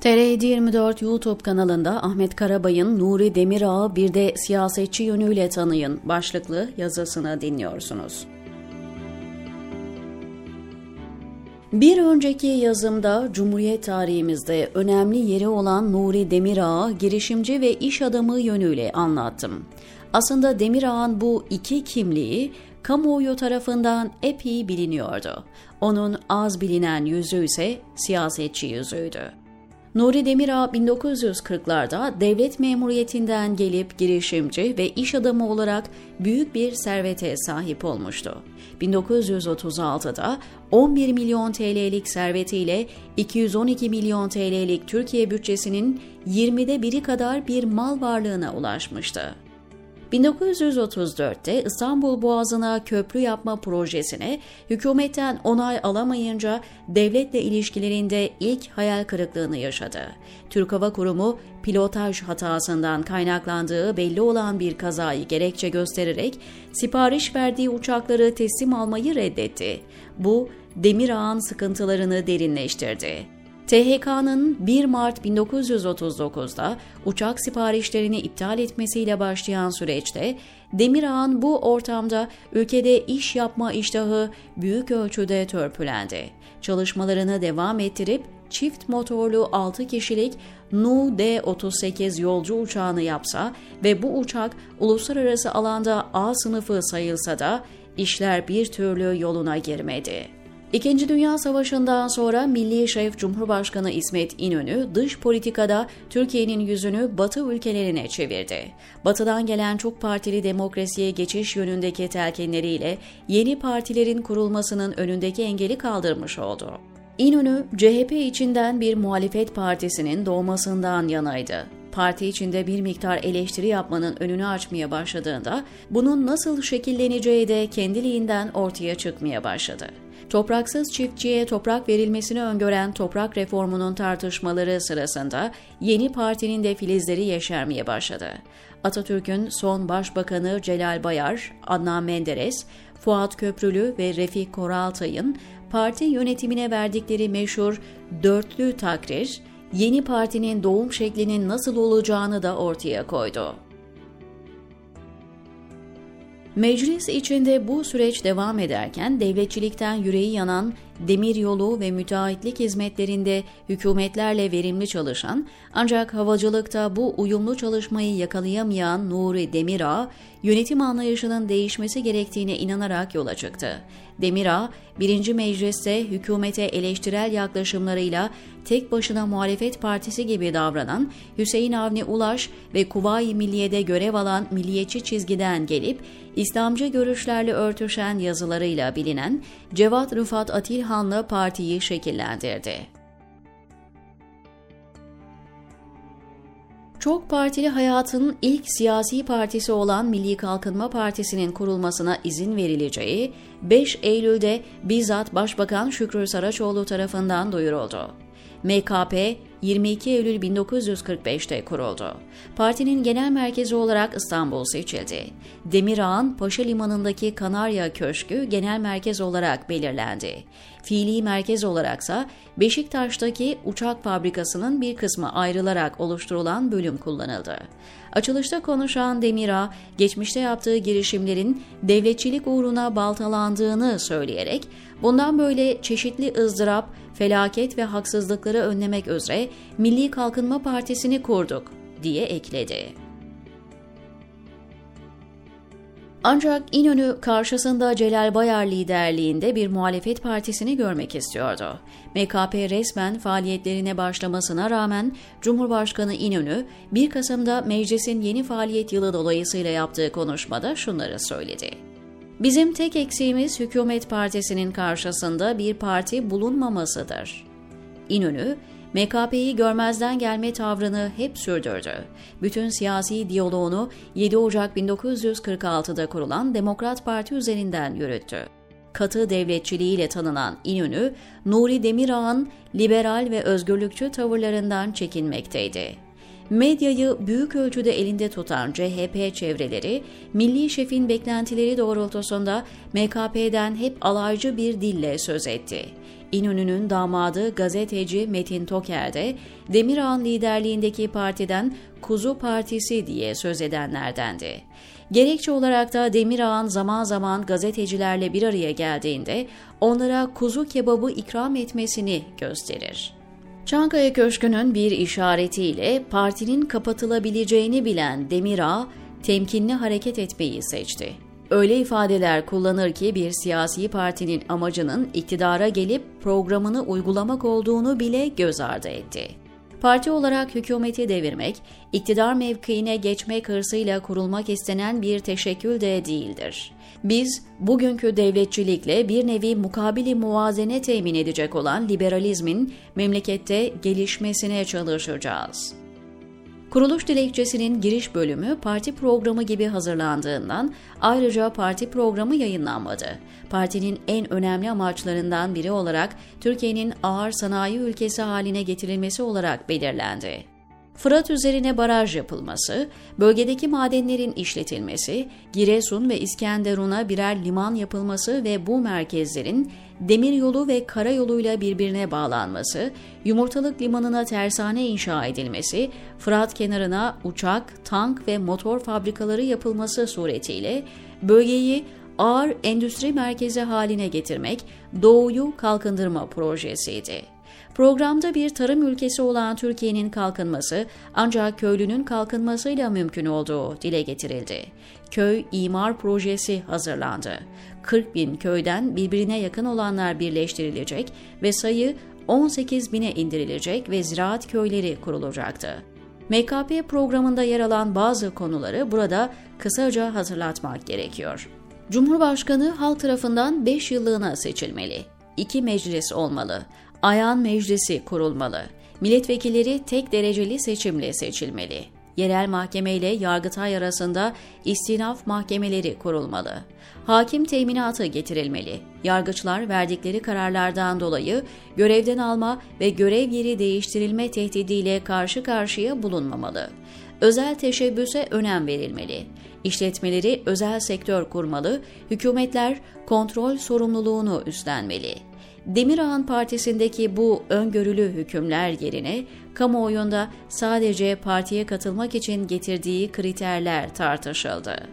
TR24 YouTube kanalında Ahmet Karabay'ın Nuri Demirağ'ı bir de siyasetçi yönüyle tanıyın başlıklı yazısını dinliyorsunuz. Bir önceki yazımda Cumhuriyet tarihimizde önemli yeri olan Nuri Demirağ'ı girişimci ve iş adamı yönüyle anlattım. Aslında Demirağ'ın bu iki kimliği kamuoyu tarafından epey biliniyordu. Onun az bilinen yüzü ise siyasetçi yüzüydü. Nuri Demirağ 1940'larda devlet memuriyetinden gelip girişimci ve iş adamı olarak büyük bir servete sahip olmuştu. 1936'da 11 milyon TL'lik servetiyle 212 milyon TL'lik Türkiye bütçesinin 20'de biri kadar bir mal varlığına ulaşmıştı. 1934'te İstanbul Boğazı'na köprü yapma projesine hükümetten onay alamayınca devletle ilişkilerinde ilk hayal kırıklığını yaşadı. Türk Hava Kurumu pilotaj hatasından kaynaklandığı belli olan bir kazayı gerekçe göstererek sipariş verdiği uçakları teslim almayı reddetti. Bu Demirağ'ın sıkıntılarını derinleştirdi. THK'nın 1 Mart 1939'da uçak siparişlerini iptal etmesiyle başlayan süreçte Demirağ'ın bu ortamda ülkede iş yapma iştahı büyük ölçüde törpülendi. Çalışmalarını devam ettirip çift motorlu 6 kişilik Nu D-38 yolcu uçağını yapsa ve bu uçak uluslararası alanda A sınıfı sayılsa da işler bir türlü yoluna girmedi. İkinci Dünya Savaşı'ndan sonra Milli Şef Cumhurbaşkanı İsmet İnönü dış politikada Türkiye'nin yüzünü Batı ülkelerine çevirdi. Batı'dan gelen çok partili demokrasiye geçiş yönündeki telkinleriyle yeni partilerin kurulmasının önündeki engeli kaldırmış oldu. İnönü, CHP içinden bir muhalefet partisinin doğmasından yanaydı parti içinde bir miktar eleştiri yapmanın önünü açmaya başladığında bunun nasıl şekilleneceği de kendiliğinden ortaya çıkmaya başladı. Topraksız çiftçiye toprak verilmesini öngören toprak reformunun tartışmaları sırasında yeni partinin de filizleri yeşermeye başladı. Atatürk'ün son başbakanı Celal Bayar, Adnan Menderes, Fuat Köprülü ve Refik Koraltay'ın parti yönetimine verdikleri meşhur dörtlü takrir, yeni partinin doğum şeklinin nasıl olacağını da ortaya koydu. Meclis içinde bu süreç devam ederken devletçilikten yüreği yanan demiryolu ve müteahhitlik hizmetlerinde hükümetlerle verimli çalışan ancak havacılıkta bu uyumlu çalışmayı yakalayamayan Nuri Demirağ, yönetim anlayışının değişmesi gerektiğine inanarak yola çıktı. Demirağ, birinci mecliste hükümete eleştirel yaklaşımlarıyla tek başına muhalefet partisi gibi davranan Hüseyin Avni Ulaş ve Kuvayi Milliye'de görev alan milliyetçi çizgiden gelip İslamcı görüşlerle örtüşen yazılarıyla bilinen Cevat Rıfat Atilhan'la partiyi şekillendirdi. Çok partili hayatın ilk siyasi partisi olan Milli Kalkınma Partisi'nin kurulmasına izin verileceği 5 Eylül'de bizzat Başbakan Şükrü Saraçoğlu tarafından duyuruldu. MKP 22 Eylül 1945'te kuruldu. Partinin genel merkezi olarak İstanbul seçildi. Demirağ'ın Paşa Limanı'ndaki Kanarya Köşkü genel merkez olarak belirlendi. Fiili merkez olaraksa Beşiktaş'taki uçak fabrikasının bir kısmı ayrılarak oluşturulan bölüm kullanıldı. Açılışta konuşan Demirağ, geçmişte yaptığı girişimlerin devletçilik uğruna baltalandığını söyleyerek, bundan böyle çeşitli ızdırap, felaket ve haksızlıkları önlemek üzere Milli Kalkınma Partisi'ni kurduk, diye ekledi. Ancak İnönü karşısında Celal Bayar liderliğinde bir muhalefet partisini görmek istiyordu. MKP resmen faaliyetlerine başlamasına rağmen Cumhurbaşkanı İnönü 1 Kasım'da meclisin yeni faaliyet yılı dolayısıyla yaptığı konuşmada şunları söyledi. Bizim tek eksiğimiz hükümet partisinin karşısında bir parti bulunmamasıdır. İnönü, MKP'yi görmezden gelme tavrını hep sürdürdü. Bütün siyasi diyaloğunu 7 Ocak 1946'da kurulan Demokrat Parti üzerinden yürüttü. Katı devletçiliğiyle tanınan İnönü, Nuri Demirağ'ın liberal ve özgürlükçü tavırlarından çekinmekteydi. Medyayı büyük ölçüde elinde tutan CHP çevreleri, milli şefin beklentileri doğrultusunda MKP'den hep alaycı bir dille söz etti. İnönü'nün damadı gazeteci Metin Toker de Demirağ'ın liderliğindeki partiden Kuzu Partisi diye söz edenlerdendi. Gerekçe olarak da Demirağ'ın zaman zaman gazetecilerle bir araya geldiğinde onlara kuzu kebabı ikram etmesini gösterir. Çankaya Köşkü'nün bir işaretiyle partinin kapatılabileceğini bilen Demirağ, temkinli hareket etmeyi seçti. Öyle ifadeler kullanır ki bir siyasi partinin amacının iktidara gelip programını uygulamak olduğunu bile göz ardı etti. Parti olarak hükümeti devirmek, iktidar mevkiine geçmek hırsıyla kurulmak istenen bir teşekkül de değildir. Biz bugünkü devletçilikle bir nevi mukabili muvazene temin edecek olan liberalizmin memlekette gelişmesine çalışacağız. Kuruluş dilekçesinin giriş bölümü parti programı gibi hazırlandığından ayrıca parti programı yayınlanmadı. Partinin en önemli amaçlarından biri olarak Türkiye'nin ağır sanayi ülkesi haline getirilmesi olarak belirlendi. Fırat üzerine baraj yapılması, bölgedeki madenlerin işletilmesi, Giresun ve İskenderun'a birer liman yapılması ve bu merkezlerin demiryolu ve karayoluyla birbirine bağlanması, Yumurtalık Limanı'na tersane inşa edilmesi, Fırat kenarına uçak, tank ve motor fabrikaları yapılması suretiyle bölgeyi ağır endüstri merkezi haline getirmek Doğu'yu kalkındırma projesiydi. Programda bir tarım ülkesi olan Türkiye'nin kalkınması ancak köylünün kalkınmasıyla mümkün olduğu dile getirildi. Köy imar projesi hazırlandı. 40 bin köyden birbirine yakın olanlar birleştirilecek ve sayı 18 bine indirilecek ve ziraat köyleri kurulacaktı. MKP programında yer alan bazı konuları burada kısaca hatırlatmak gerekiyor. Cumhurbaşkanı halk tarafından 5 yıllığına seçilmeli. 2 meclis olmalı. Ayan Meclisi kurulmalı. Milletvekilleri tek dereceli seçimle seçilmeli. Yerel mahkeme ile Yargıtay arasında istinaf mahkemeleri kurulmalı. Hakim teminatı getirilmeli. Yargıçlar verdikleri kararlardan dolayı görevden alma ve görev yeri değiştirilme tehdidiyle karşı karşıya bulunmamalı. Özel teşebbüse önem verilmeli. İşletmeleri özel sektör kurmalı, hükümetler kontrol sorumluluğunu üstlenmeli. Demirağ'ın partisindeki bu öngörülü hükümler yerine kamuoyunda sadece partiye katılmak için getirdiği kriterler tartışıldı.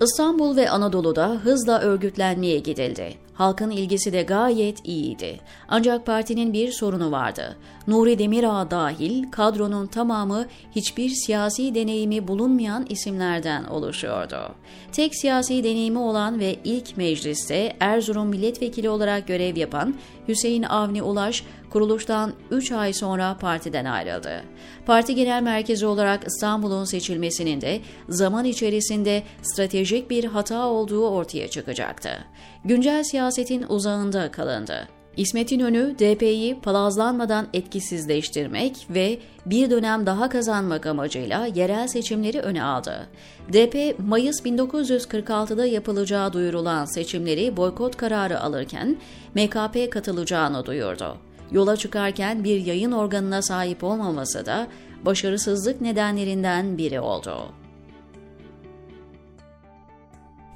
İstanbul ve Anadolu'da hızla örgütlenmeye gidildi. Halkın ilgisi de gayet iyiydi. Ancak partinin bir sorunu vardı. Nuri Demirağ dahil kadronun tamamı hiçbir siyasi deneyimi bulunmayan isimlerden oluşuyordu. Tek siyasi deneyimi olan ve ilk mecliste Erzurum milletvekili olarak görev yapan Hüseyin Avni Ulaş kuruluştan 3 ay sonra partiden ayrıldı. Parti Genel Merkezi olarak İstanbul'un seçilmesinin de zaman içerisinde stratejik bir hata olduğu ortaya çıkacaktı. Güncel siyasetin uzağında kalındı. İsmet İnönü, DP'yi palazlanmadan etkisizleştirmek ve bir dönem daha kazanmak amacıyla yerel seçimleri öne aldı. DP, Mayıs 1946'da yapılacağı duyurulan seçimleri boykot kararı alırken MKP katılacağını duyurdu. Yola çıkarken bir yayın organına sahip olmaması da başarısızlık nedenlerinden biri oldu.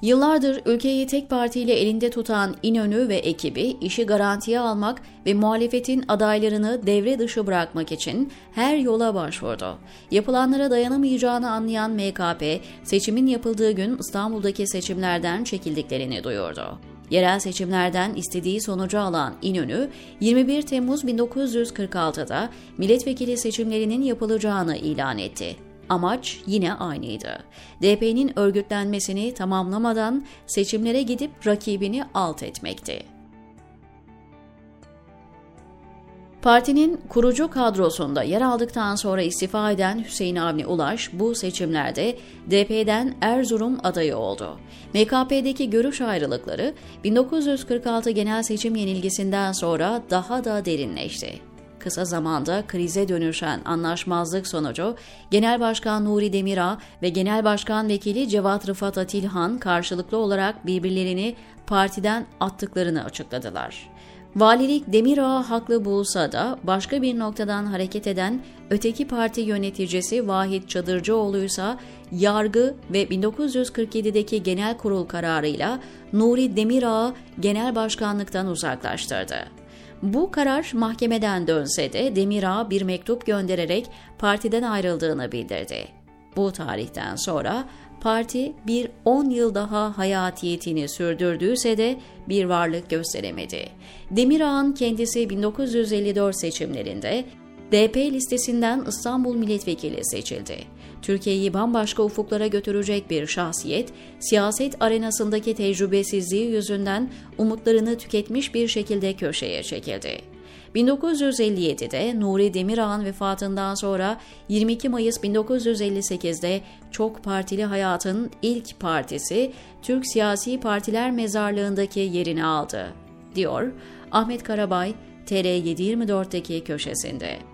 Yıllardır ülkeyi tek partiyle elinde tutan İnönü ve ekibi işi garantiye almak ve muhalefetin adaylarını devre dışı bırakmak için her yola başvurdu. Yapılanlara dayanamayacağını anlayan MKP, seçimin yapıldığı gün İstanbul'daki seçimlerden çekildiklerini duyurdu. Yerel seçimlerden istediği sonucu alan İnönü, 21 Temmuz 1946'da milletvekili seçimlerinin yapılacağını ilan etti. Amaç yine aynıydı. DP'nin örgütlenmesini tamamlamadan seçimlere gidip rakibini alt etmekti. Partinin kurucu kadrosunda yer aldıktan sonra istifa eden Hüseyin Avni Ulaş bu seçimlerde DP'den Erzurum adayı oldu. MKP'deki görüş ayrılıkları 1946 genel seçim yenilgisinden sonra daha da derinleşti kısa zamanda krize dönüşen anlaşmazlık sonucu Genel Başkan Nuri Demirağ ve Genel Başkan Vekili Cevat Rıfat Atilhan karşılıklı olarak birbirlerini partiden attıklarını açıkladılar. Valilik Demirağ'ı haklı bulsa da başka bir noktadan hareket eden öteki parti yöneticisi Vahit Çadırcıoğlu'ysa yargı ve 1947'deki genel kurul kararıyla Nuri Demirağ'ı genel başkanlıktan uzaklaştırdı. Bu karar mahkemeden dönse de Demirağ bir mektup göndererek partiden ayrıldığını bildirdi. Bu tarihten sonra parti bir 10 yıl daha hayatiyetini sürdürdüyse de bir varlık gösteremedi. Demirağ'ın kendisi 1954 seçimlerinde DP listesinden İstanbul Milletvekili seçildi. Türkiye'yi bambaşka ufuklara götürecek bir şahsiyet, siyaset arenasındaki tecrübesizliği yüzünden umutlarını tüketmiş bir şekilde köşeye çekildi. 1957'de Nuri Demirağ'ın vefatından sonra 22 Mayıs 1958'de çok partili hayatın ilk partisi Türk Siyasi Partiler Mezarlığındaki yerini aldı, diyor Ahmet Karabay TR724'deki köşesinde.